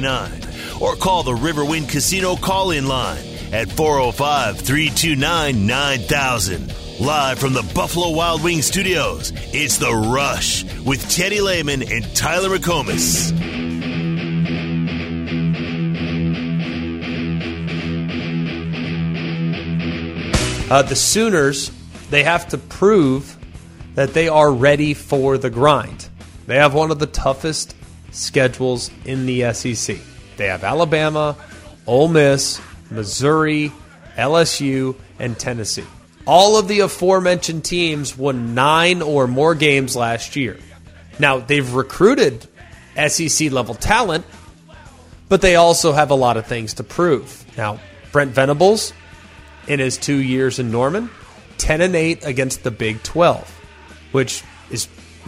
$1.49 or call the Riverwind Casino call in line at 405 329 9000. Live from the Buffalo Wild Wings studios, it's The Rush with Teddy Lehman and Tyler McComas. Uh, the Sooners, they have to prove that they are ready for the grind. They have one of the toughest schedules in the SEC. They have Alabama, Ole Miss, Missouri, LSU, and Tennessee. All of the aforementioned teams won nine or more games last year. Now, they've recruited SEC level talent, but they also have a lot of things to prove. Now, Brent Venables, in his two years in Norman, 10 and 8 against the Big 12, which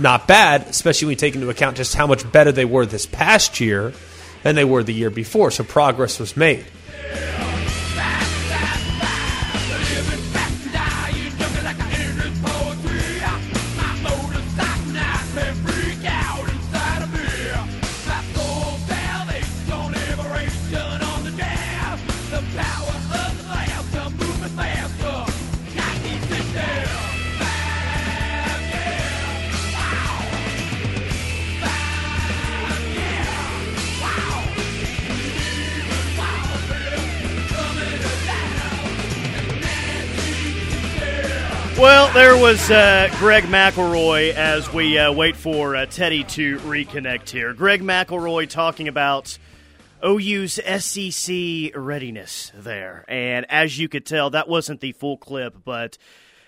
not bad, especially when you take into account just how much better they were this past year than they were the year before. So progress was made. Well, there was uh, Greg McElroy as we uh, wait for uh, Teddy to reconnect here. Greg McElroy talking about OU's SEC readiness there. And as you could tell, that wasn't the full clip, but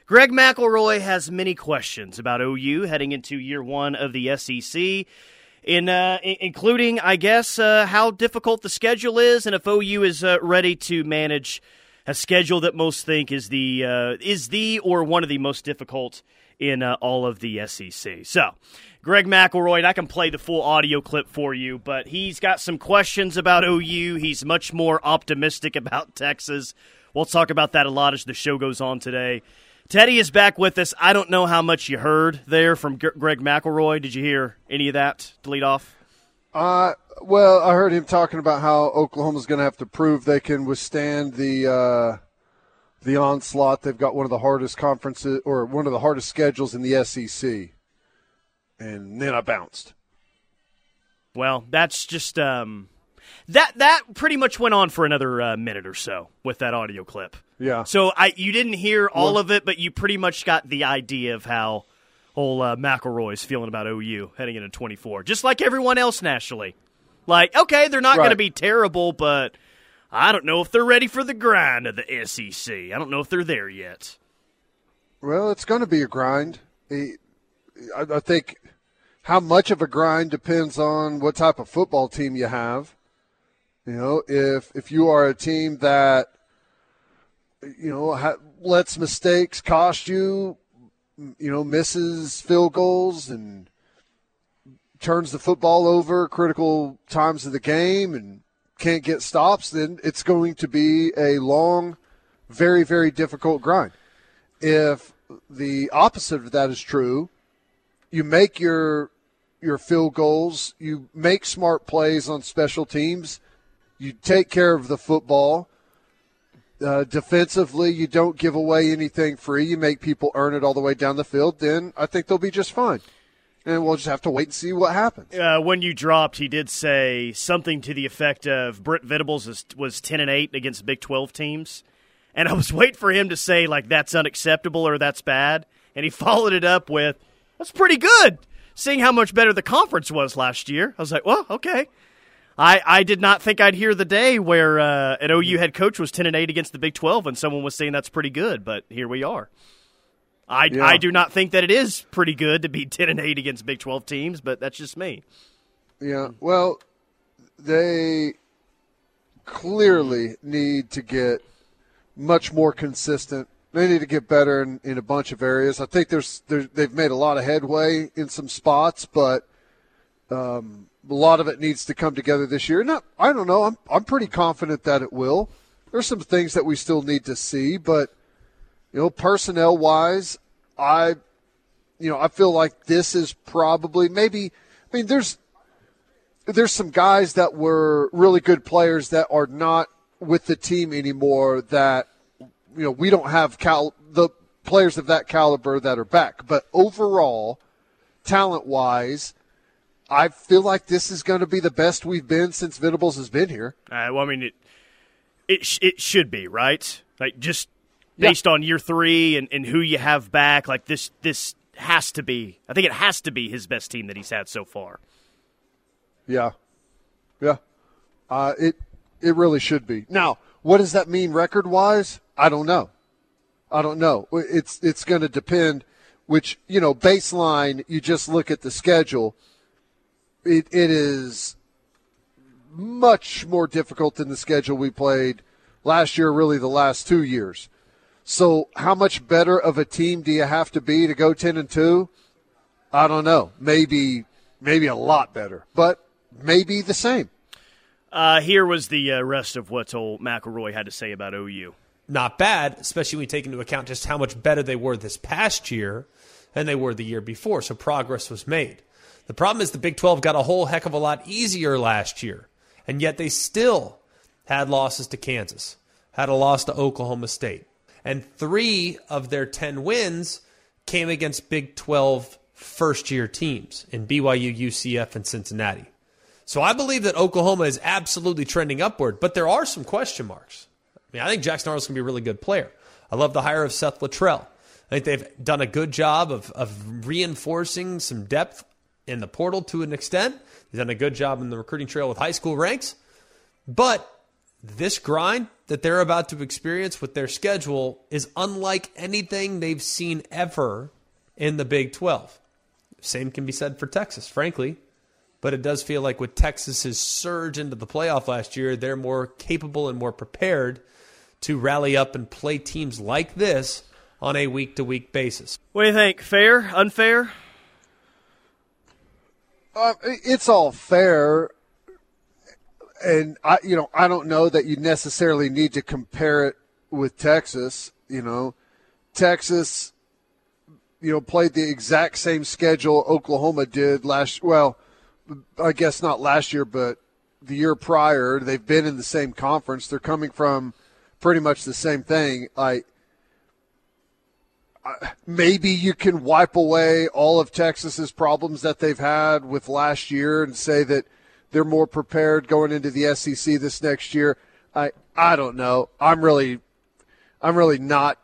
Greg McElroy has many questions about OU heading into year one of the SEC. In, uh, including, I guess, uh, how difficult the schedule is, and if OU is uh, ready to manage a schedule that most think is the uh, is the or one of the most difficult in uh, all of the SEC. So, Greg McElroy, and I can play the full audio clip for you, but he's got some questions about OU. He's much more optimistic about Texas. We'll talk about that a lot as the show goes on today. Teddy is back with us. I don't know how much you heard there from G- Greg McElroy. Did you hear any of that to lead off? Uh, well, I heard him talking about how Oklahoma's going to have to prove they can withstand the uh, the onslaught. They've got one of the hardest conferences or one of the hardest schedules in the SEC. And then I bounced. Well, that's just um, that that pretty much went on for another uh, minute or so with that audio clip. Yeah. So I you didn't hear all well, of it, but you pretty much got the idea of how old uh, McElroy's feeling about OU heading into 24, just like everyone else nationally. Like, okay, they're not right. going to be terrible, but I don't know if they're ready for the grind of the SEC. I don't know if they're there yet. Well, it's going to be a grind. I think how much of a grind depends on what type of football team you have. You know, if if you are a team that you know lets mistakes cost you, you know, misses field goals and turns the football over critical times of the game and can't get stops, then it's going to be a long, very, very difficult grind. If the opposite of that is true, you make your your field goals, you make smart plays on special teams, you take care of the football. Uh, defensively, you don't give away anything free. You make people earn it all the way down the field. Then I think they'll be just fine and we'll just have to wait and see what happens. Uh, when you dropped, he did say something to the effect of Brent Venables was, was ten and eight against Big Twelve teams, and I was waiting for him to say like that's unacceptable or that's bad, and he followed it up with that's pretty good, seeing how much better the conference was last year. I was like, well, okay. I, I did not think I'd hear the day where uh, an OU head coach was ten and eight against the Big Twelve, and someone was saying that's pretty good, but here we are. I, yeah. I do not think that it is pretty good to be 10 and 8 against Big 12 teams, but that's just me. Yeah. Well, they clearly need to get much more consistent. They need to get better in, in a bunch of areas. I think there's, there's they've made a lot of headway in some spots, but um, a lot of it needs to come together this year. Not, I don't know. I'm I'm pretty confident that it will. There's some things that we still need to see, but you know, personnel wise, I, you know, I feel like this is probably maybe. I mean, there's there's some guys that were really good players that are not with the team anymore. That you know we don't have cal the players of that caliber that are back. But overall, talent wise, I feel like this is going to be the best we've been since Venables has been here. Uh, well, I mean, it it sh- it should be right. Like just based yeah. on year three and, and who you have back, like this this has to be. I think it has to be his best team that he's had so far. Yeah, yeah. Uh, it it really should be. Now, what does that mean record wise? I don't know. I don't know. It's it's going to depend. Which you know, baseline. You just look at the schedule. It it is much more difficult than the schedule we played last year. Really, the last two years. So, how much better of a team do you have to be to go ten and two? I don't know. Maybe maybe a lot better, but maybe the same. Uh, here was the uh, rest of what old McElroy had to say about OU. Not bad, especially when you take into account just how much better they were this past year than they were the year before. So progress was made. The problem is the Big 12 got a whole heck of a lot easier last year, and yet they still had losses to Kansas, had a loss to Oklahoma State, and three of their 10 wins came against Big 12 first year teams in BYU, UCF, and Cincinnati. So I believe that Oklahoma is absolutely trending upward, but there are some question marks. I mean, I think Jackson Arnold's going to be a really good player. I love the hire of Seth Littrell. I think they've done a good job of, of reinforcing some depth in the portal to an extent. They've done a good job in the recruiting trail with high school ranks. But this grind that they're about to experience with their schedule is unlike anything they've seen ever in the Big 12. Same can be said for Texas, frankly but it does feel like with Texas's surge into the playoff last year, they're more capable and more prepared to rally up and play teams like this on a week to week basis. What do you think? Fair? Unfair? Uh, it's all fair. And I, you know, I don't know that you necessarily need to compare it with Texas. You know, Texas, you know, played the exact same schedule Oklahoma did last. Well, I guess not last year, but the year prior. They've been in the same conference. They're coming from pretty much the same thing. I maybe you can wipe away all of Texas's problems that they've had with last year and say that they're more prepared going into the SEC this next year. I I don't know. I'm really I'm really not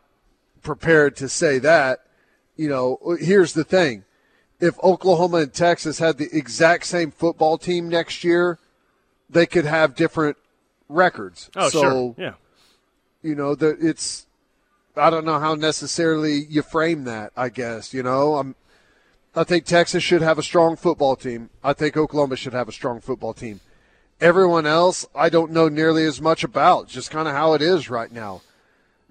prepared to say that. You know, here's the thing if Oklahoma and Texas had the exact same football team next year, they could have different records. Oh, so, sure. Yeah. You know, the, it's I don't know how necessarily you frame that. I guess you know. I'm. I think Texas should have a strong football team. I think Oklahoma should have a strong football team. Everyone else, I don't know nearly as much about. Just kind of how it is right now.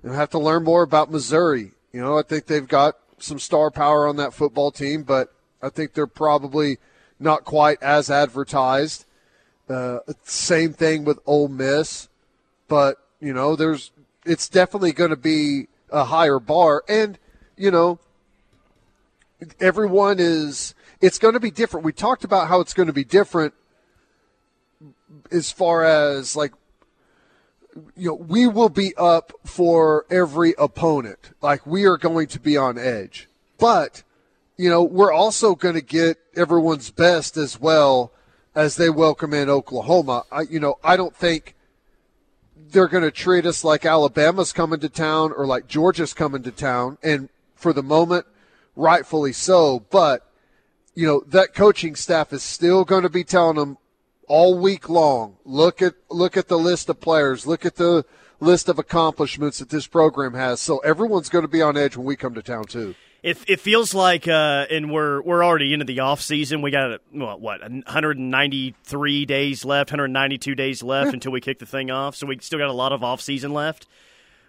You have to learn more about Missouri. You know, I think they've got some star power on that football team, but I think they're probably not quite as advertised. Uh, same thing with Ole Miss, but you know, there's it's definitely going to be a higher bar, and you know, everyone is. It's going to be different. We talked about how it's going to be different as far as like you know, we will be up for every opponent. Like we are going to be on edge. But you know, we're also going to get everyone's best as well as they welcome in Oklahoma. I, you know, I don't think they're going to treat us like Alabama's coming to town or like Georgia's coming to town. And for the moment, rightfully so. But, you know, that coaching staff is still going to be telling them all week long, look at, look at the list of players, look at the list of accomplishments that this program has. So everyone's going to be on edge when we come to town too. It, it feels like, uh, and we're we're already into the off season. We got what, what 193 days left, 192 days left until we kick the thing off. So we still got a lot of off season left.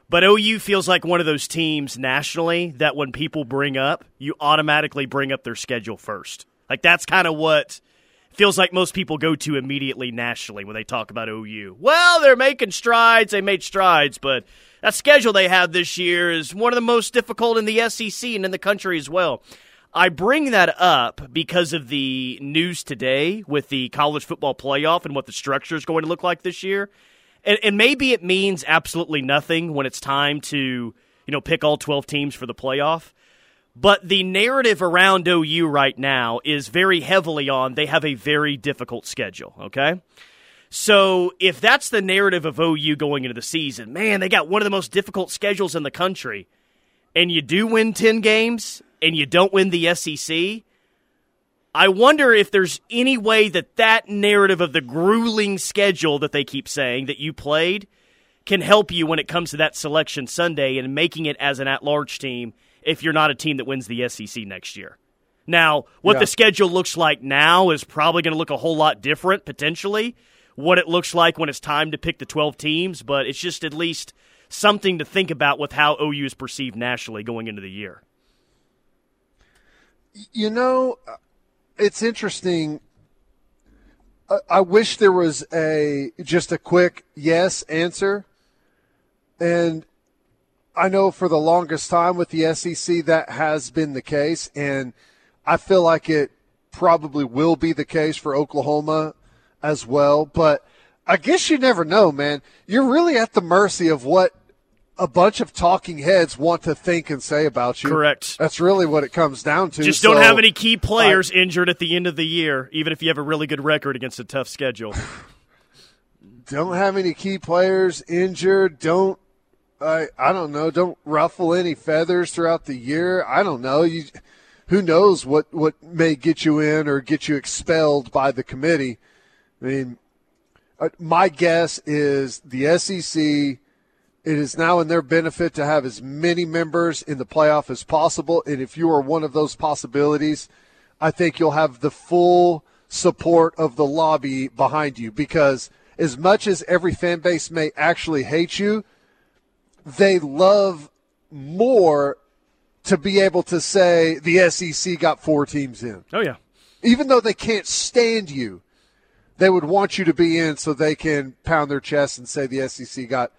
But OU feels like one of those teams nationally that when people bring up, you automatically bring up their schedule first. Like that's kind of what feels like most people go to immediately nationally when they talk about OU. Well, they're making strides. They made strides, but that schedule they have this year is one of the most difficult in the SEC and in the country as well. I bring that up because of the news today with the college football playoff and what the structure is going to look like this year. And, and maybe it means absolutely nothing when it's time to, you know, pick all 12 teams for the playoff. But the narrative around OU right now is very heavily on they have a very difficult schedule, okay? So if that's the narrative of OU going into the season, man, they got one of the most difficult schedules in the country, and you do win 10 games and you don't win the SEC, I wonder if there's any way that that narrative of the grueling schedule that they keep saying that you played can help you when it comes to that selection Sunday and making it as an at large team if you're not a team that wins the SEC next year. Now, what yeah. the schedule looks like now is probably going to look a whole lot different potentially what it looks like when it's time to pick the 12 teams, but it's just at least something to think about with how OU is perceived nationally going into the year. You know, it's interesting. I wish there was a just a quick yes answer. And I know for the longest time with the SEC that has been the case and I feel like it probably will be the case for Oklahoma as well. But I guess you never know, man. You're really at the mercy of what a bunch of talking heads want to think and say about you. Correct. That's really what it comes down to. Just don't have any key players I, injured at the end of the year, even if you have a really good record against a tough schedule. don't have any key players injured. Don't I I don't know, don't ruffle any feathers throughout the year. I don't know. You who knows what what may get you in or get you expelled by the committee. I mean, uh, my guess is the SEC. It is now in their benefit to have as many members in the playoff as possible, and if you are one of those possibilities, I think you'll have the full support of the lobby behind you because as much as every fan base may actually hate you, they love more to be able to say the SEC got four teams in. Oh yeah. Even though they can't stand you, they would want you to be in so they can pound their chest and say the SEC got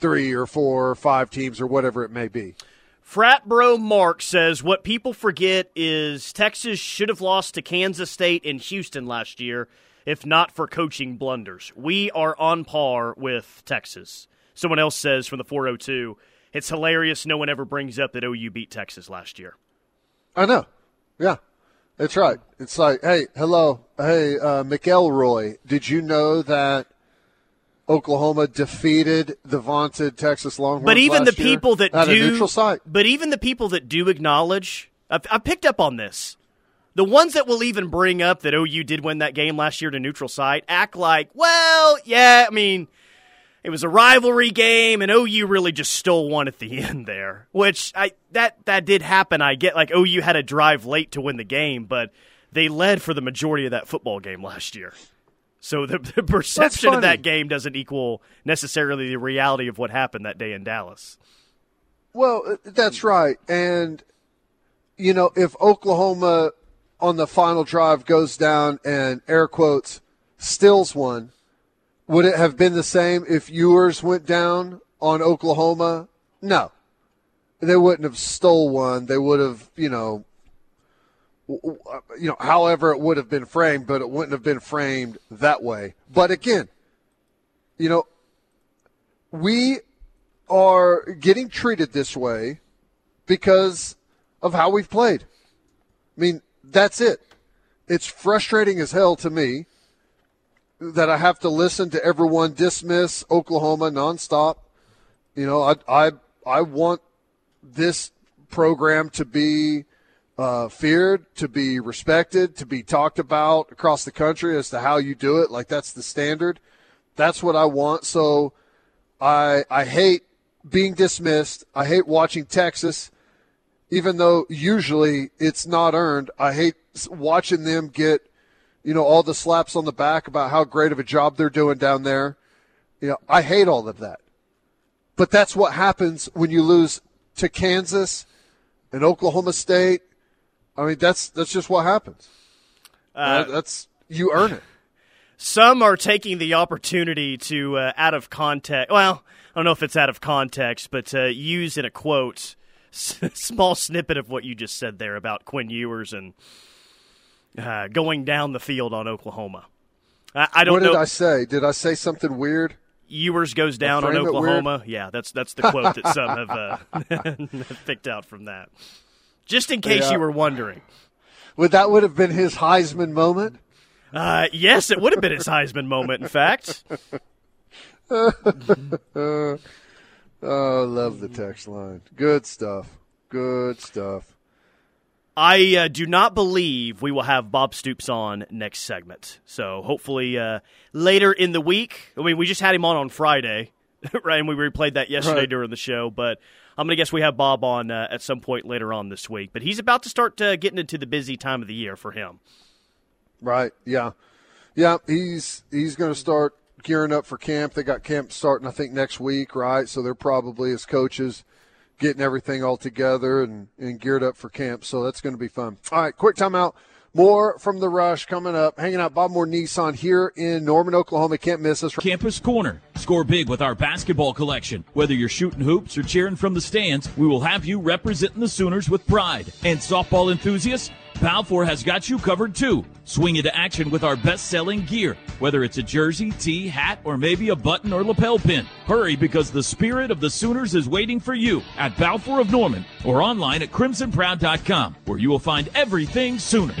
three or four or five teams or whatever it may be. Frat Bro Mark says what people forget is Texas should have lost to Kansas State and Houston last year if not for coaching blunders. We are on par with Texas. Someone else says from the 402, it's hilarious no one ever brings up that OU beat Texas last year. I know. Yeah. That's right. It's like, hey, hello, hey, uh, McElroy, did you know that Oklahoma defeated the vaunted Texas Longhorns? But even the people that do, neutral site. but even the people that do acknowledge, I've, I've picked up on this. The ones that will even bring up that OU did win that game last year to neutral site act like, well, yeah, I mean, it was a rivalry game, and OU really just stole one at the end there. Which I that that did happen. I get like OU had a drive late to win the game, but they led for the majority of that football game last year. So the, the perception of that game doesn't equal necessarily the reality of what happened that day in Dallas. Well, uh, that's right, and you know if Oklahoma on the final drive goes down and air quotes stills one would it have been the same if yours went down on Oklahoma? No. They wouldn't have stole one. They would have, you know, Uh, you know, however it would have been framed, but it wouldn't have been framed that way. But again, you know, we are getting treated this way because of how we've played. I mean, that's it. It's frustrating as hell to me that I have to listen to everyone dismiss Oklahoma nonstop. You know, I I I want this program to be uh, feared, to be respected, to be talked about across the country as to how you do it. Like that's the standard. That's what I want. So I I hate being dismissed. I hate watching Texas, even though usually it's not earned. I hate watching them get you know, all the slaps on the back about how great of a job they're doing down there. You know, I hate all of that. But that's what happens when you lose to Kansas and Oklahoma State. I mean, that's that's just what happens. Uh, that's you earn it. Some are taking the opportunity to, uh, out of context. Well, I don't know if it's out of context, but uh, use in a quote small snippet of what you just said there about Quinn Ewers and uh, going down the field on Oklahoma. I, I don't what did know. I say? Did I say something weird? Ewers goes down on Oklahoma. Yeah, that's that's the quote that some have uh, picked out from that. Just in case Yeah. you were wondering. Would that would have been his Heisman moment? Uh, yes, it would have been his Heisman moment. In fact, Oh, love the text line. Good stuff. Good stuff. I uh, do not believe we will have Bob Stoops on next segment. So hopefully uh, later in the week. I mean, we just had him on on Friday, right? And we replayed that yesterday Right. during the show. But I'm going to guess we have Bob on uh, at some point later on this week. But he's about to start uh, getting into the busy time of the year for him. Right. Yeah. Yeah. He's he's going to start gearing up for camp. They got camp starting, I think, next week. Right. So they're probably as coaches getting everything all together and, and geared up for camp. So that's going to be fun. All right. Quick timeout. More from the rush coming up. Hanging out Bob Moore Nissan here in Norman, Oklahoma. Can't miss us. Campus Corner. Score big with our basketball collection. Whether you're shooting hoops or cheering from the stands, we will have you representing the Sooners with pride. And softball enthusiasts, Balfour has got you covered too. Swing into action with our best-selling gear, whether it's a jersey, tee, hat, or maybe a button or lapel pin. Hurry because the spirit of the Sooners is waiting for you at Balfour of Norman or online at crimsonproud.com, where you will find everything Sooner.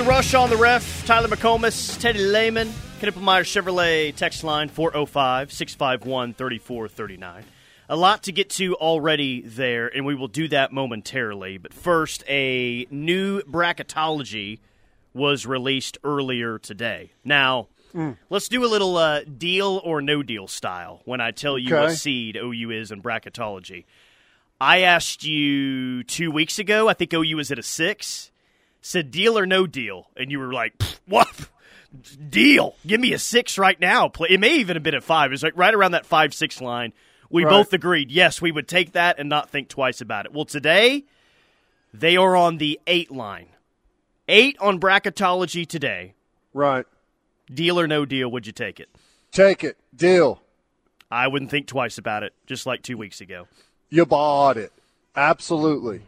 The rush on the ref. Tyler McComas, Teddy Lehman, Knippelmier Chevrolet text line 405 651 3439. A lot to get to already there, and we will do that momentarily. But first, a new bracketology was released earlier today. Now, let's do a little uh, deal or no deal style when I tell you what seed OU is in bracketology. I asked you two weeks ago, I think OU was at a six said deal or no deal, and you were like, "What? Deal? Give me a six right now." It may even have been a five. It was like right around that five six line. We Right. both agreed, yes, we would take that and not think twice about it. Well, today they are on the eight line. Eight on bracketology today. Right. Deal or no deal? Would you take it? Take it. Deal. I wouldn't think twice about it, just like two weeks ago. You bought it. Absolutely.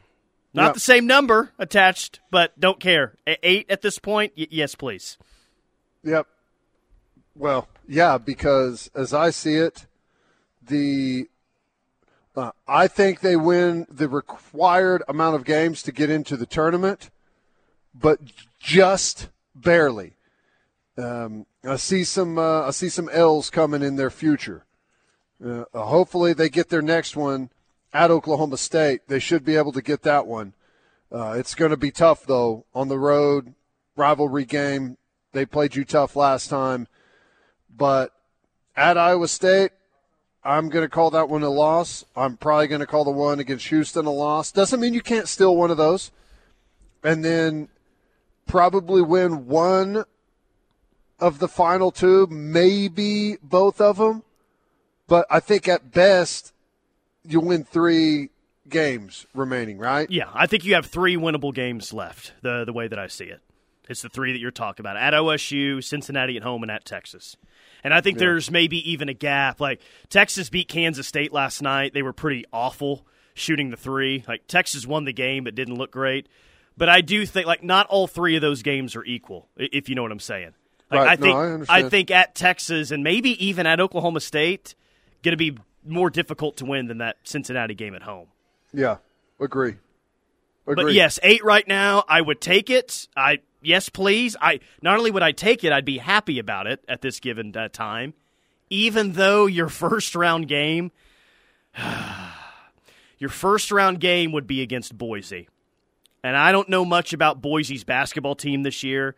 Not Yep. the same number attached, but don't care. Eight at this point? Y- yes, please. Yep. Well, yeah, because as I see it, the uh, I think they win the required amount of games to get into the tournament, but just barely. Um, I see some uh, I see some L's coming in their future. Uh, hopefully, they get their next one at Oklahoma State. They should be able to get that one. Uh, it's going to be tough though on the road, rivalry game. They played you tough last time, but at Iowa State, I'm going to call that one a loss. I'm probably going to call the one against Houston a loss. Doesn't mean you can't steal one of those, and then probably win one of the final two, maybe both of them. But I think at best you win three games remaining, right? Yeah, I think you have three winnable games left. The the way that I see it, it's the three that you're talking about: at OSU, Cincinnati at home, and at Texas. And I think there's maybe even a gap. Like Texas beat Kansas State last night; they were pretty awful shooting the three. Like Texas won the game, but didn't look great. But I do think like not all three of those games are equal, if you know what I'm saying. Like, Right. I No, think I understand. think at Texas and maybe even at Oklahoma State, going to be more difficult to win than that Cincinnati game at home. Yeah, agree. Agree. But yes, eight right now. I would take it. I yes, please. I not only would I take it, I'd be happy about it at this given uh, time. Even though your first round game, your first round game would be against Boise, and I don't know much about Boise's basketball team this year.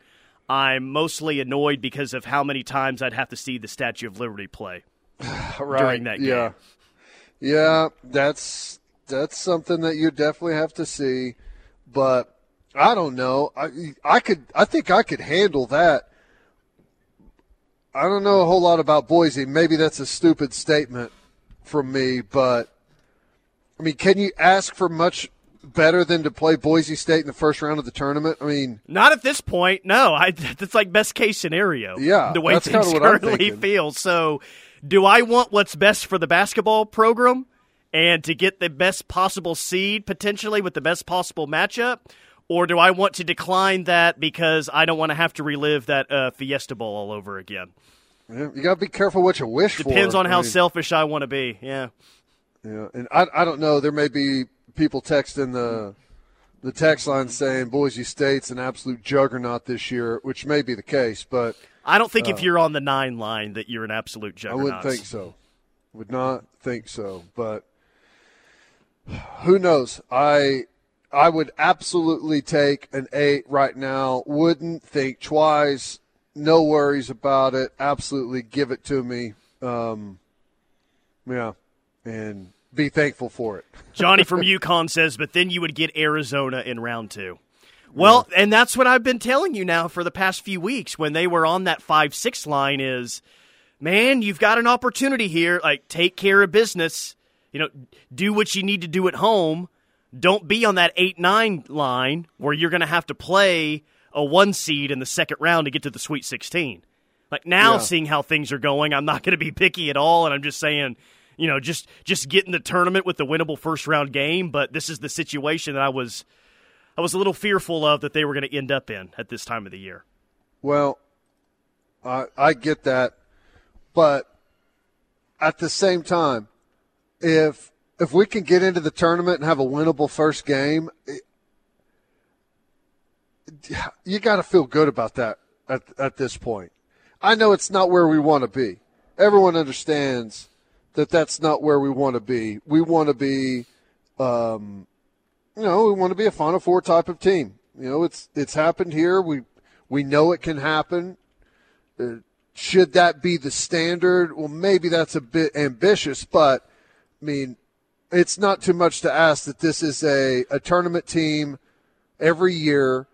I'm mostly annoyed because of how many times I'd have to see the Statue of Liberty play. right. during that Yeah, game. yeah, that's that's something that you definitely have to see. But I don't know. I I could. I think I could handle that. I don't know a whole lot about Boise. Maybe that's a stupid statement from me, but I mean, can you ask for much better than to play Boise State in the first round of the tournament? I mean, not at this point. No, I, that's like best case scenario. Yeah, the way things currently feel. So, do I want what's best for the basketball program and to get the best possible seed potentially with the best possible matchup? Or do I want to decline that because I don't want to have to relive that uh, Fiesta Bowl all over again? Yeah, you got to be careful what you wish Depends for. Depends on how mean, selfish I want to be. Yeah. Yeah, and I, I don't know. There may be people texting the the text line saying Boise State's an absolute juggernaut this year, which may be the case, but I don't think uh, if you're on the nine line that you're an absolute juggernaut. I wouldn't think so. Would not think so, but who knows? I I would absolutely take an eight right now. Wouldn't think twice. No worries about it. Absolutely give it to me. Um, yeah, and be thankful for it. Johnny from UConn says, but then you would get Arizona in round two. Well, yeah. and that's what I've been telling you now for the past few weeks when they were on that 5 6 line is, man, you've got an opportunity here. Like, take care of business. You know, do what you need to do at home. Don't be on that 8 9 line where you're going to have to play a one seed in the second round to get to the Sweet 16. Like, now, yeah. seeing how things are going, I'm not going to be picky at all. And I'm just saying, you know, just just get in the tournament with the winnable first round game. But this is the situation that I was I was a little fearful of that they were going to end up in at this time of the year. Well, I I get that, but at the same time, if if we can get into the tournament and have a winnable first game, it, you got to feel good about that at at this point. I know it's not where we want to be. Everyone understands that that's not where we want to be. We want to be, um, you know, we want to be a Final Four type of team. You know, it's it's happened here. We we know it can happen. Uh, should that be the standard? Well, maybe that's a bit ambitious, but I mean, it's not too much to ask that this is a, a tournament team every year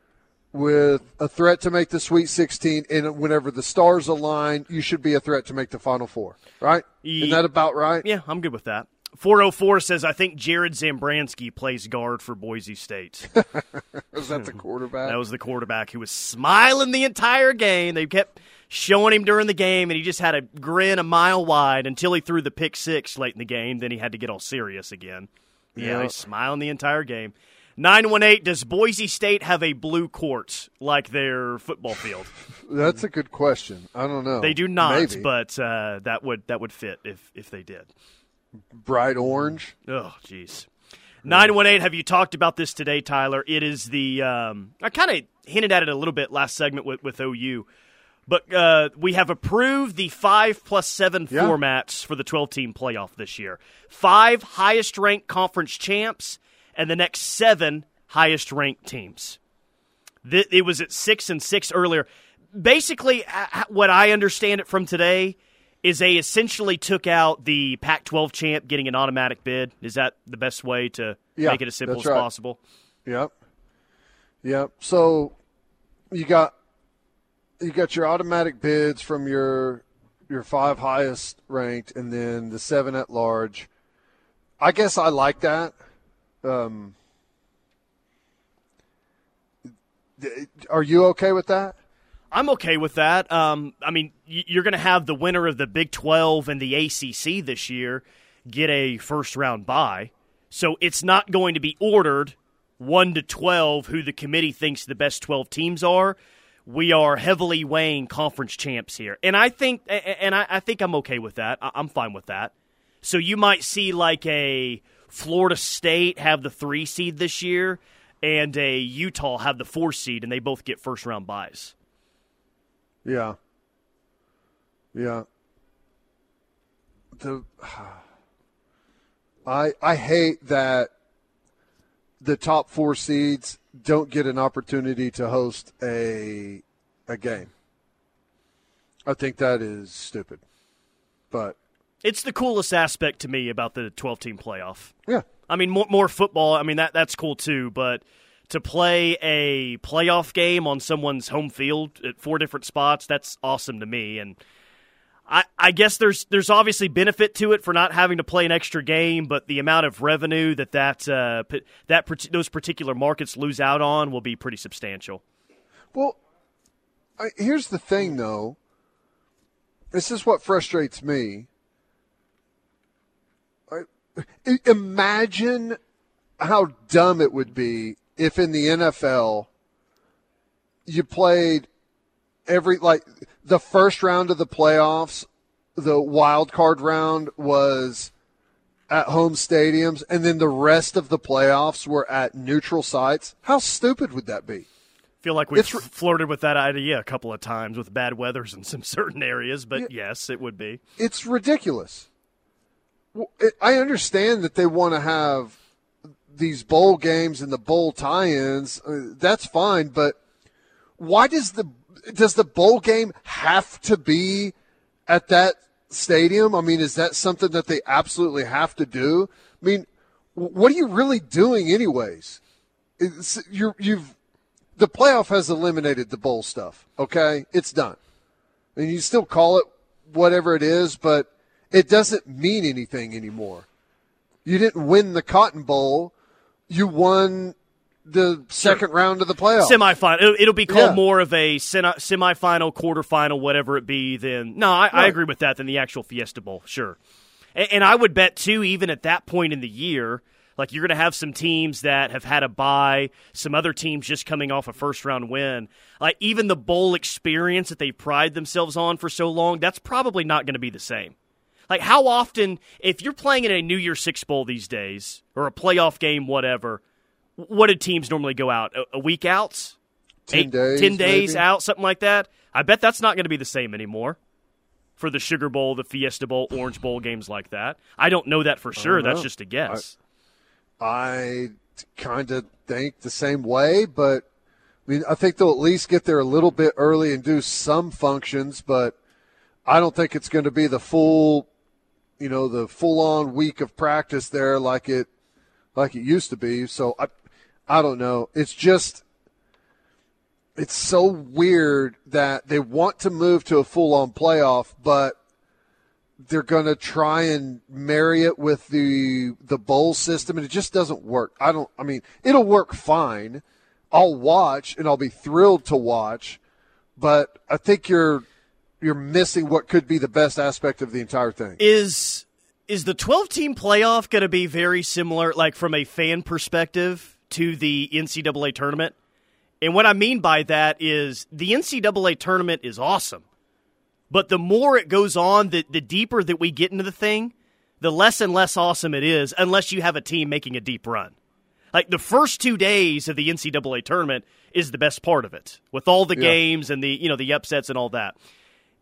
with a threat to make the Sweet 16, and whenever the stars align, you should be a threat to make the Final Four, right? Isn't that about right? Yeah, I'm good with that. 404 says, I think Jared Zabransky plays guard for Boise State. was that the quarterback? that was the quarterback who was smiling the entire game. They kept showing him during the game, and he just had a grin a mile wide until he threw the pick six late in the game. Then he had to get all serious again. Yeah, yeah. he's smiling the entire game. 918, does Boise State have a blue court like their football field? That's a good question. I don't know. They do not, Maybe. but uh, that would that would fit if if they did. Bright orange. Oh, jeez. 918, have you talked about this today, Tyler? It is the, um, I kind of hinted at it a little bit last segment with, with OU, but uh, we have approved the five plus seven yeah. formats for the 12 team playoff this year. Five highest ranked conference champs and the next seven highest ranked teams. It was at six and six earlier. Basically, what I understand it from today is they essentially took out the Pac 12 champ getting an automatic bid. Is that the best way to yeah, make it as simple as right. possible? Yep. Yep. So you got you got your automatic bids from your your five highest ranked and then the seven at large. I guess I like that. Um, are you okay with that? I'm okay with that. Um, I mean, you're going to have the winner of the Big 12 and the ACC this year get a first round bye. So it's not going to be ordered 1 to 12 who the committee thinks the best 12 teams are. We are heavily weighing conference champs here. And I think and I, think I'm okay with that. I'm fine with that. So you might see like a Florida State have the three seed this year, and a Utah have the four seed, and they both get first round buys. Yeah. Yeah. The I I hate that the top four seeds don't get an opportunity to host a a game. I think that is stupid. But it's the coolest aspect to me about the 12 team playoff. Yeah. I mean, more, more football. I mean, that that's cool too. But to play a playoff game on someone's home field at four different spots, that's awesome to me. And I, I guess there's there's obviously benefit to it for not having to play an extra game, but the amount of revenue that that uh, that those particular markets lose out on will be pretty substantial. Well, I, here's the thing, though. This is what frustrates me. Imagine how dumb it would be if in the NFL you played every like the first round of the playoffs, the wild card round was at home stadiums, and then the rest of the playoffs were at neutral sites. How stupid would that be? feel like we've flirted with that idea a couple of times with bad weathers in some certain areas, but yeah, yes, it would be. It's ridiculous. I understand that they want to have these bowl games and the bowl tie-ins. Uh, that's fine, but why does the does the bowl game have to be at that stadium? I mean, is that something that they absolutely have to do? I mean, what are you really doing, anyways? You're, you've the playoff has eliminated the bowl stuff. Okay, it's done. And you still call it whatever it is, but it doesn't mean anything anymore. You didn't win the Cotton Bowl. You won the second sure. round of the playoff. Semifinal. It'll, it'll be called yeah. more of a semi- semifinal, quarterfinal, whatever it be. Than no, I, right. I, agree with that. Than the actual Fiesta Bowl, sure. And, and, I would bet too, even at that point in the year, like you're going to have some teams that have had a bye, some other teams just coming off a first round win. Like even the bowl experience that they pride themselves on for so long, that's probably not going to be the same. Like how often, if you're playing in a New Year Six bowl these days or a playoff game, whatever what did teams normally go out? A, a week out? Ten Eight, days. Ten days maybe? out, something like that. I bet that's not going to be the same anymore for the Sugar Bowl, the Fiesta Bowl, Orange Bowl games like that. I don't know that for sure. That's just a guess. I, I kind of think the same way, but I mean, I think they'll at least get there a little bit early and do some functions, but I don't think it's going to be the full, you know, the full on week of practice there like it like it used to be. So I I don't know. It's just it's so weird that they want to move to a full on playoff, but they're going to try and marry it with the the bowl system and it just doesn't work. I don't I mean, it'll work fine. I'll watch and I'll be thrilled to watch, but I think you're you're missing what could be the best aspect of the entire thing. Is is the 12 team playoff going to be very similar, like from a fan perspective, to the NCAA tournament? And what I mean by that is the NCAA tournament is awesome. But the more it goes on, the, the deeper that we get into the thing, the less and less awesome it is, unless you have a team making a deep run. Like the first two days of the NCAA tournament is the best part of it, with all the yeah. games and the you know the upsets and all that.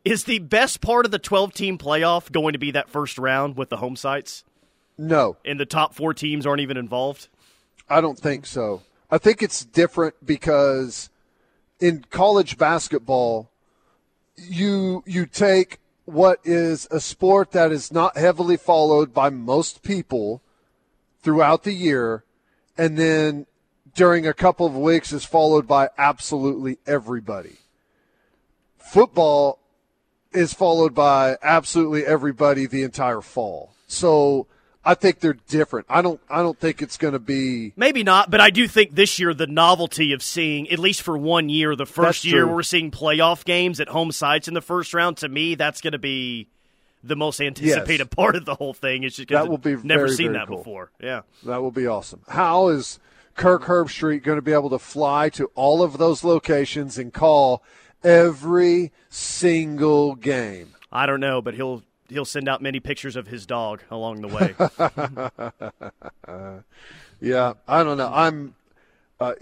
Is the best part of the 12 team playoff going to be that first round with the home sites? No. And the top four teams aren't even involved? I don't think so. I think it's different because in college basketball, you you take what is a sport that is not heavily followed by most people throughout the year, and then during a couple of weeks is followed by absolutely everybody. Football is followed by absolutely everybody the entire fall. So I think they're different. I don't I don't think it's going to be Maybe not, but I do think this year the novelty of seeing at least for one year the first year we're seeing playoff games at home sites in the first round to me that's going to be the most anticipated yes. part of the whole thing. It's just that will be never very, seen very that cool. before. Yeah, that will be awesome. How is Kirk Herbstreit going to be able to fly to all of those locations and call every single game. I don't know, but he'll he'll send out many pictures of his dog along the way. yeah, I don't know. I'm uh,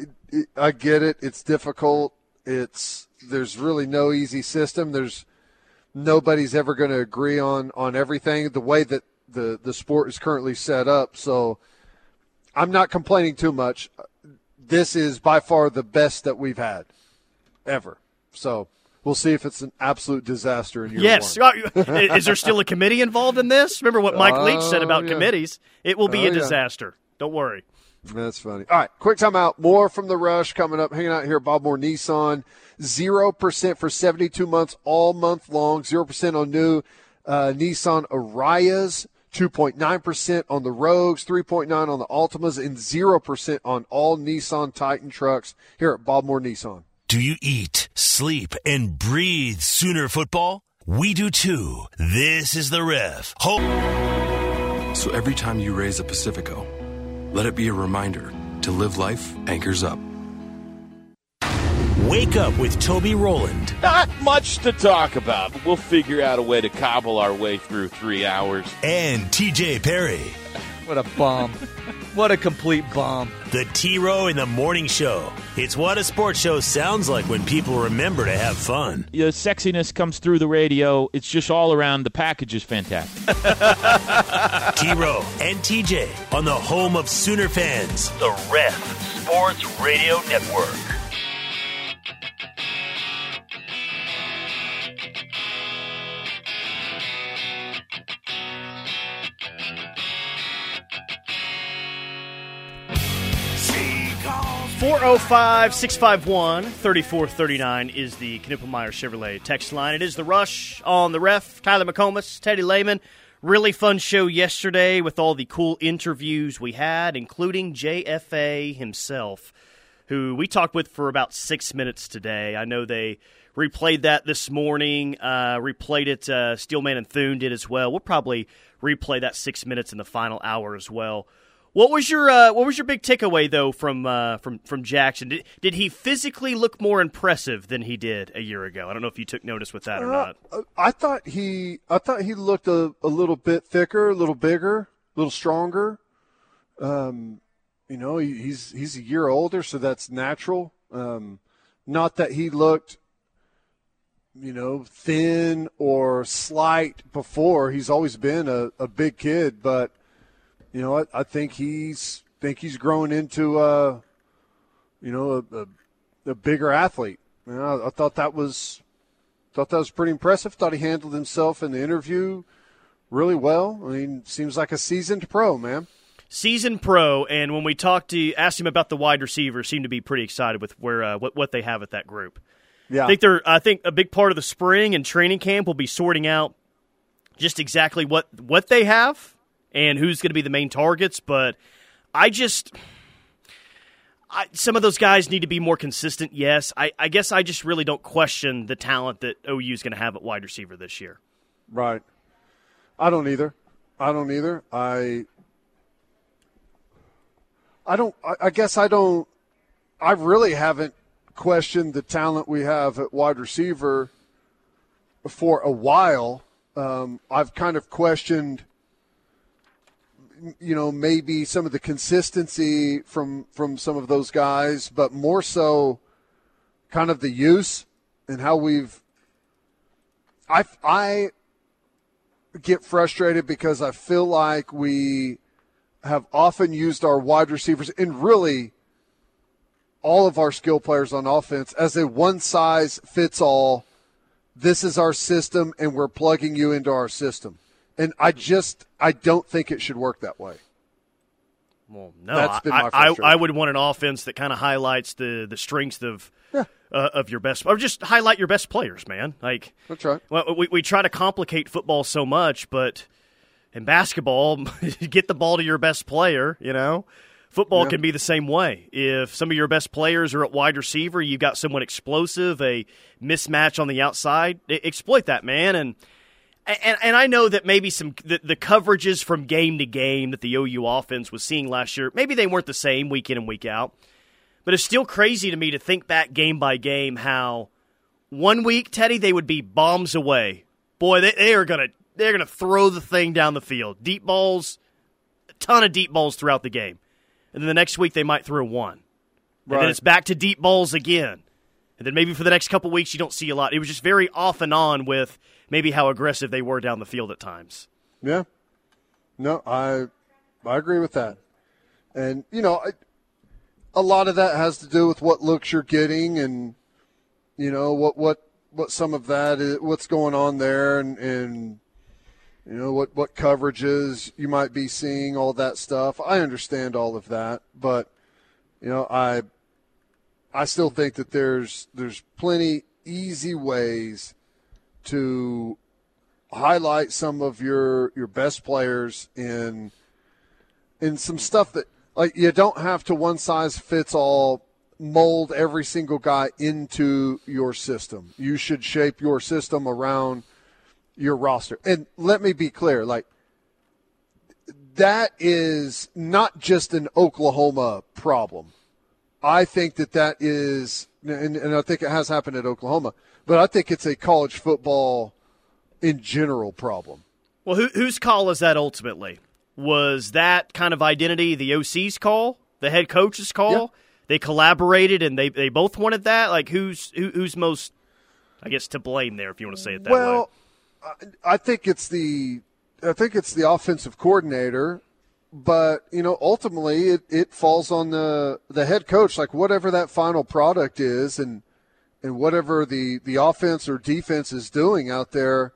I get it. It's difficult. It's there's really no easy system. There's nobody's ever going to agree on on everything the way that the the sport is currently set up. So I'm not complaining too much. This is by far the best that we've had ever. So we'll see if it's an absolute disaster in year yes. one. Is there still a committee involved in this? Remember what Mike Leach said about uh, yeah. committees? It will be uh, a disaster. Yeah. Don't worry. That's funny. All right, quick timeout. More from the rush coming up. Hanging out here Bob Moore Nissan. Zero percent for seventy-two months, all month long. Zero percent on new uh, Nissan Ariyas. 2.9% on the Rogues, 3.9 on the Altimas, and 0% on all Nissan Titan trucks here at Bob Moore Nissan. Do you eat, sleep, and breathe Sooner football? We do too. This is the ref. Ho- So every time you raise a Pacifico, let it be a reminder to live life anchors up. Wake up with Toby Rowland Not much to talk about. But We'll figure out a way to cobble our way through three hours. and TJ Perry. What a bomb. what a complete bomb. The T Row in the Morning Show. It's what a sports show sounds like when people remember to have fun. The sexiness comes through the radio. It's just all around. The package is fantastic. T Row and TJ on the home of Sooner fans, the Ref Sports Radio Network. Four zero five six five one thirty four thirty nine is the Knippelmier Chevrolet text line. It is the rush on the ref. Tyler McComas, Teddy Lehman. Really fun show yesterday with all the cool interviews we had, including JFA himself, who we talked with for about six minutes today. I know they replayed that this morning, uh, replayed it. Uh, Steelman and Thune did as well. We'll probably replay that six minutes in the final hour as well. What was your uh, what was your big takeaway though from uh, from from Jackson? Did, did he physically look more impressive than he did a year ago? I don't know if you took notice with that or not. Uh, I thought he, I thought he looked a, a little bit thicker, a little bigger, a little stronger. Um, you know, he, he's he's a year older, so that's natural. Um, not that he looked, you know, thin or slight before. He's always been a, a big kid, but you know, I, I think he's think he's growing into, uh, you know, a, a, a bigger athlete. You know, I, I thought that was thought that was pretty impressive. Thought he handled himself in the interview really well. I mean, seems like a seasoned pro, man. Seasoned pro, and when we talked to asked him about the wide receiver, seemed to be pretty excited with where uh, what what they have at that group. Yeah, I think they're. I think a big part of the spring and training camp will be sorting out just exactly what what they have and who's going to be the main targets. But I just. I, some of those guys need to be more consistent. Yes, I, I guess I just really don't question the talent that OU is going to have at wide receiver this year. right. I don't either. I don't either. I. I don't. I, guess I don't. I really haven't questioned the talent we have at wide receiver for a while. Um, I've kind of questioned, you know, maybe some of the consistency from from some of those guys, but more so, kind of the use and how we've. I I get frustrated because I feel like we have often used our wide receivers and really all of our skill players on offense as a one size fits all. This is our system, and we're plugging you into our system. And I just I don't think it should work that way. Well, no, That's been I, I. I would want an offense that kind of highlights the the strengths of uh, of your best, or just highlight your best players, man. Like That's right. well, we we try to complicate football so much, but in basketball, get the ball to your best player. You know, football Yeah. can be the same way. If some of your best players are at wide receiver, you've got someone explosive, a mismatch on the outside. Exploit that, man, and. And, and I know that maybe some the, the coverages from game to game that the OU offense was seeing last year, maybe they weren't the same week in and week out. But it's still crazy to me to think back game by game how one week, Teddy, they would be bombs away. Boy, they, they are gonna they're gonna throw the thing down the field. Deep balls, a ton of deep balls throughout the game. And then the next week they might throw one. And then it's back to deep balls again. And then maybe for the next couple weeks you don't see a lot. It was just very off and on with maybe how aggressive they were down the field at times. Yeah. No, I I agree with that. And you know, I, a lot of that has to do with what looks you're getting and you know what what what some of that is what's going on there and and You know what what coverages you might be seeing, all that stuff. I understand all of that, but you know, I I still think that there's there's plenty easy ways to highlight some of your your best players in in some stuff that like you don't have to one size fits all mold every single guy into your system. You should shape your system around your roster. And let me be clear, like that is not just an Oklahoma problem. I think that that is, and, and I think it has happened at Oklahoma, but I think it's a college football in general problem. Well, who, whose call is that ultimately? Was that kind of identity the OC's call, the head coach's call? Yeah. They collaborated and they, they both wanted that. Like who's who, who's most, I guess, to blame there if you want to say it that well, way. Well, I think it's the I think it's the offensive coordinator but you know ultimately it, it falls on the the head coach like whatever that final product is and and whatever the the offense or defense is doing out there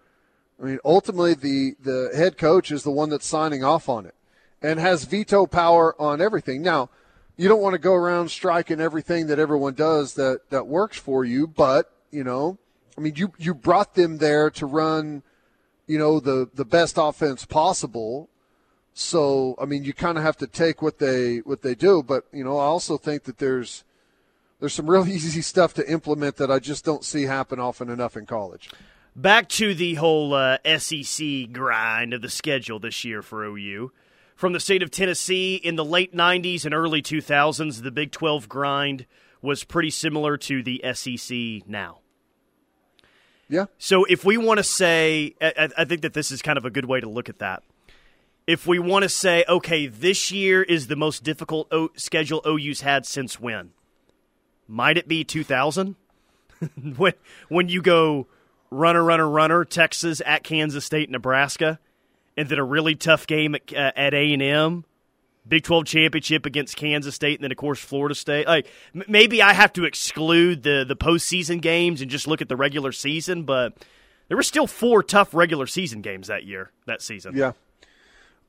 i mean ultimately the the head coach is the one that's signing off on it and has veto power on everything. Now you don't want to go around striking everything that everyone does that that works for you but you know i mean you you brought them there to run you know the the best offense possible. So I mean, you kind of have to take what they what they do, but you know, I also think that there's there's some really easy stuff to implement that I just don't see happen often enough in college. Back to the whole uh, SEC grind of the schedule this year for OU. From the state of Tennessee in the late 90s and early 2000s, the Big 12 grind was pretty similar to the SEC now. Yeah. So if we want to say, I, I think that this is kind of a good way to look at that if we want to say, okay, this year is the most difficult o- schedule OU's had since when? Might it be 2000? when when you go runner, runner, runner, Texas at Kansas State, Nebraska, and then a really tough game at, uh, at A&M, Big 12 championship against Kansas State, and then, of course, Florida State. Like, m- maybe I have to exclude the, the postseason games and just look at the regular season, but there were still four tough regular season games that year, that season. Yeah.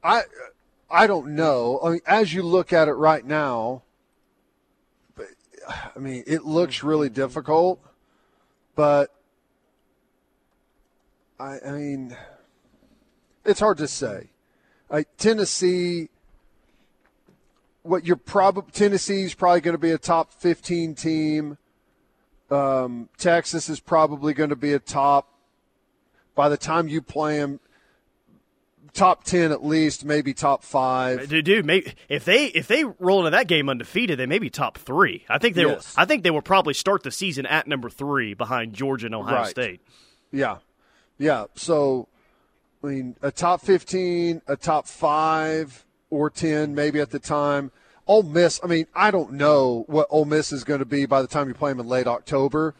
I I don't know. I mean, as you look at it right now, I mean, it looks really difficult, but I, I mean, it's hard to say. Like Tennessee, what you're probably Tennessee's probably going to be a top 15 team. Um, Texas is probably going to be a top. By the time you play them, top ten at least, maybe top five. Uh, dude, dude maybe, if they if they roll into that game undefeated, they may be top three. I think they yes. will, I think they will probably start the season at number three behind Georgia and Ohio right. State. Yeah, yeah. So, I mean, a top fifteen, a top five or ten, maybe at the time. Ole Miss. I mean, I don't know what Ole Miss is going to be by the time you play them in late October.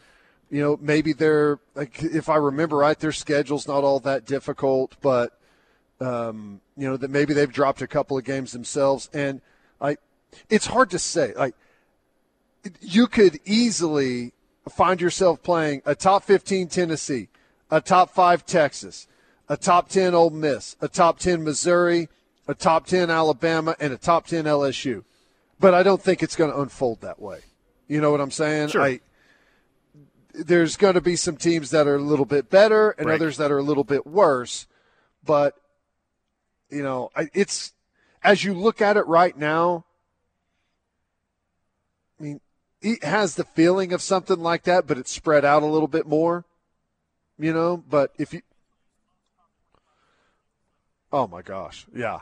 You know, maybe they're like, if I remember right, their schedule's not all that difficult, but um, you know that maybe they've dropped a couple of games themselves, and I, it's hard to say. Like you could easily find yourself playing a top 15 Tennessee, a top five Texas, a top 10 Ole Miss, a top 10 Missouri, a top 10 Alabama, and a top 10 LSU. But I don't think it's going to unfold that way. You know what I'm saying? Sure. I, there's going to be some teams that are a little bit better and right. others that are a little bit worse. But you know, it's as you look at it right now. I mean, it has the feeling of something like that, but it's spread out a little bit more. You know, but if you, oh my gosh, yeah,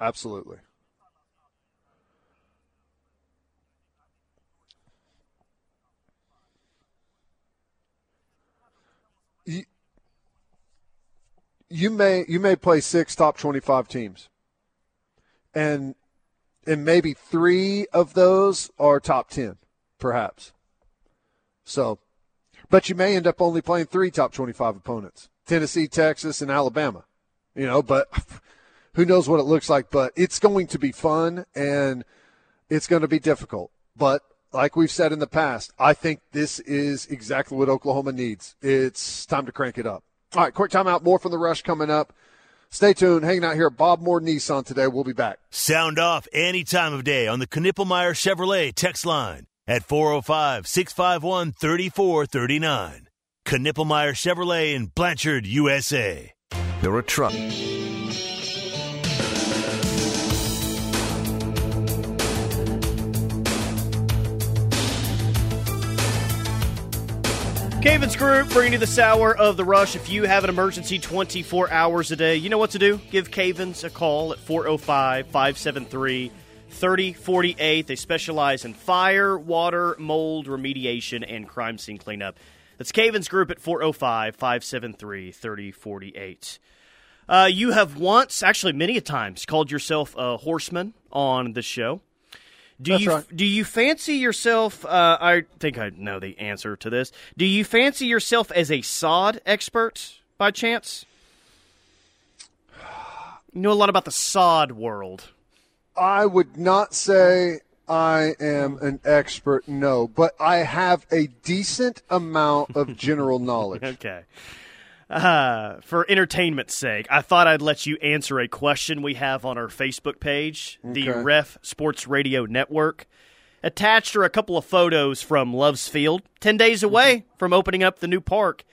absolutely. You may you may play six top 25 teams. And and maybe three of those are top 10 perhaps. So but you may end up only playing three top 25 opponents. Tennessee texas and alabama you know but who knows what it looks like but it's going to be fun and it's going to be difficult. But like we've said in the past i think this is exactly what oklahoma needs. It's time to crank it up all right, quick timeout. More from the rush coming up. Stay tuned. Hanging out here at Bob Moore Nissan today. We'll be back. Sound off any time of day on the Knippelmier Chevrolet text line at 405 651 3439. Knippelmier Chevrolet in Blanchard, USA. You're a truck. Cavens Group bringing you this hour of the rush. If you have an emergency 24 hours a day, you know what to do. Give Cavens a call at 405 573 3048. They specialize in fire, water, mold remediation, and crime scene cleanup. That's Cavens Group at 405 573 3048. Uh, you have once, actually many a times, called yourself a horseman on the show. Do That's you right. do you fancy yourself? Uh, I think I know the answer to this. Do you fancy yourself as a sod expert by chance? You know a lot about the sod world. I would not say I am an expert, no, but I have a decent amount of general knowledge. Okay. Uh, for entertainment's sake, I thought I'd let you answer a question we have on our Facebook page, the Ref Sports Radio Network. Attached are a couple of photos from Love's Field, 10 days away from opening up the new park.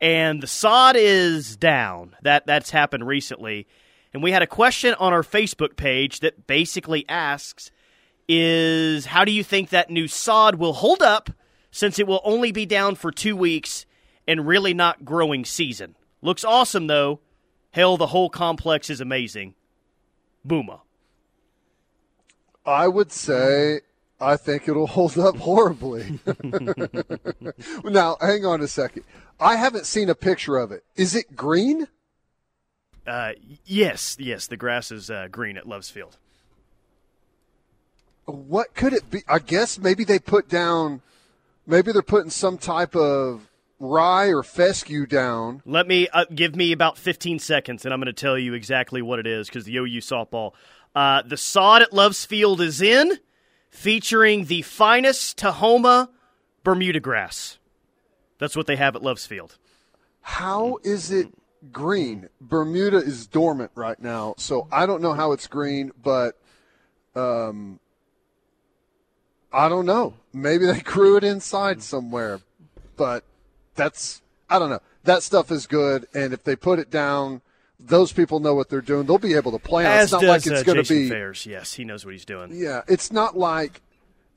And the sod is down. That That's happened recently. And we had a question on our Facebook page that basically asks is how do you think that new sod will hold up since it will only be down for two weeks and really not growing season? Looks awesome though. Hell, the whole complex is amazing. Booma. I would say I think it'll hold up horribly. now, hang on a second. I haven't seen a picture of it. Is it green? Uh, yes, yes, the grass is uh, green at Love's Field. What could it be? I guess maybe they put down, maybe they're putting some type of rye or fescue down. Let me uh, give me about 15 seconds, and I'm going to tell you exactly what it is because the OU softball. Uh, the sod at Love's Field is in, featuring the finest Tahoma Bermuda grass. That's what they have at Love's Field. How is it green? Bermuda is dormant right now, so I don't know how it's green, but um, I don't know. Maybe they grew it inside somewhere, but that's I don't know. That stuff is good, and if they put it down, those people know what they're doing. They'll be able to play on. it. As It's not does like it's uh, going to be. Fairs. Yes, he knows what he's doing. Yeah, it's not like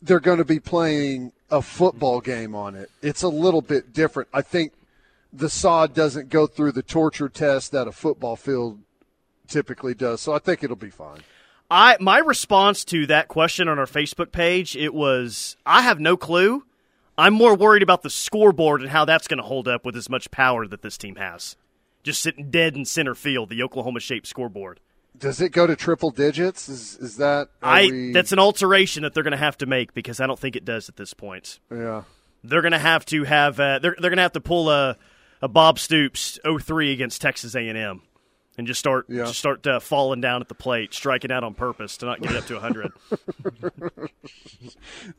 they're going to be playing a football game on it. It's a little bit different. I think the sod doesn't go through the torture test that a football field typically does, so I think it'll be fine. I my response to that question on our Facebook page it was I have no clue. I'm more worried about the scoreboard and how that's going to hold up with as much power that this team has. Just sitting dead in center field, the Oklahoma shaped scoreboard. Does it go to triple digits? Is is that? I we- that's an alteration that they're going to have to make because I don't think it does at this point. yeah. They're going to have to have uh, they're they're going to have to pull a a Bob Stoops 03 against Texas A&M and just start Yeah. just start uh, falling down at the plate, striking out on purpose to not get it up to 100.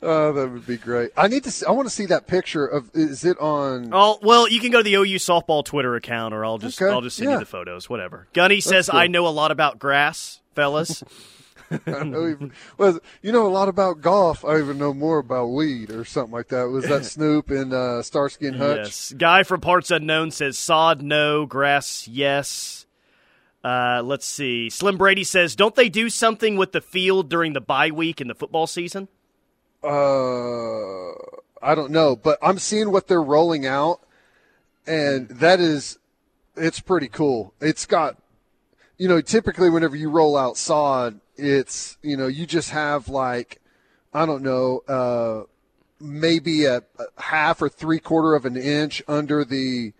Oh, that would be great. I need to. See, I want to see that picture of. Is it on? Oh well, you can go to the OU softball Twitter account, or I'll just Okay, I'll just send yeah. you the photos. Whatever. Gunny says cool. I know a lot about grass, fellas. I know even, well, you know a lot about golf. I even know more about weed or something like that. Was that Snoop and uh, Starsky and Hutch? yes. Guy from Parts Unknown says sod no, grass yes. Uh, let's see. Slim Brady says, don't they do something with the field during the bye week in the football season? Uh, I don't know, but I'm seeing what they're rolling out, and that is, it's pretty cool. It's got, you know, typically whenever you roll out sod, it's you know you just have like, I don't know, uh, maybe a, a half or three quarter of an inch under the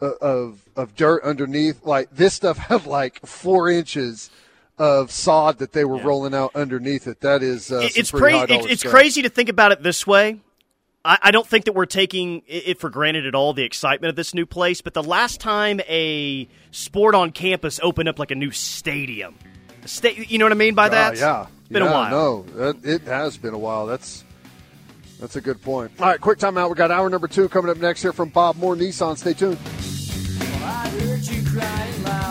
of of dirt underneath. Like this stuff had like four inches of sod that they were rolling out underneath it. That is uh, it's crazy. It's, it's crazy to think about it this way. I, I don't think that we're taking it it for granted at all the excitement of this new place. But the last time a sport on campus opened up like a new stadium, a sta- you know what I mean by that? Uh, yeah, It's been yeah, a while. No, it has been a while. That's that's a good point. All right, quick timeout. We got hour number two coming up next here from Bob Moore Nissan. Stay tuned. Well,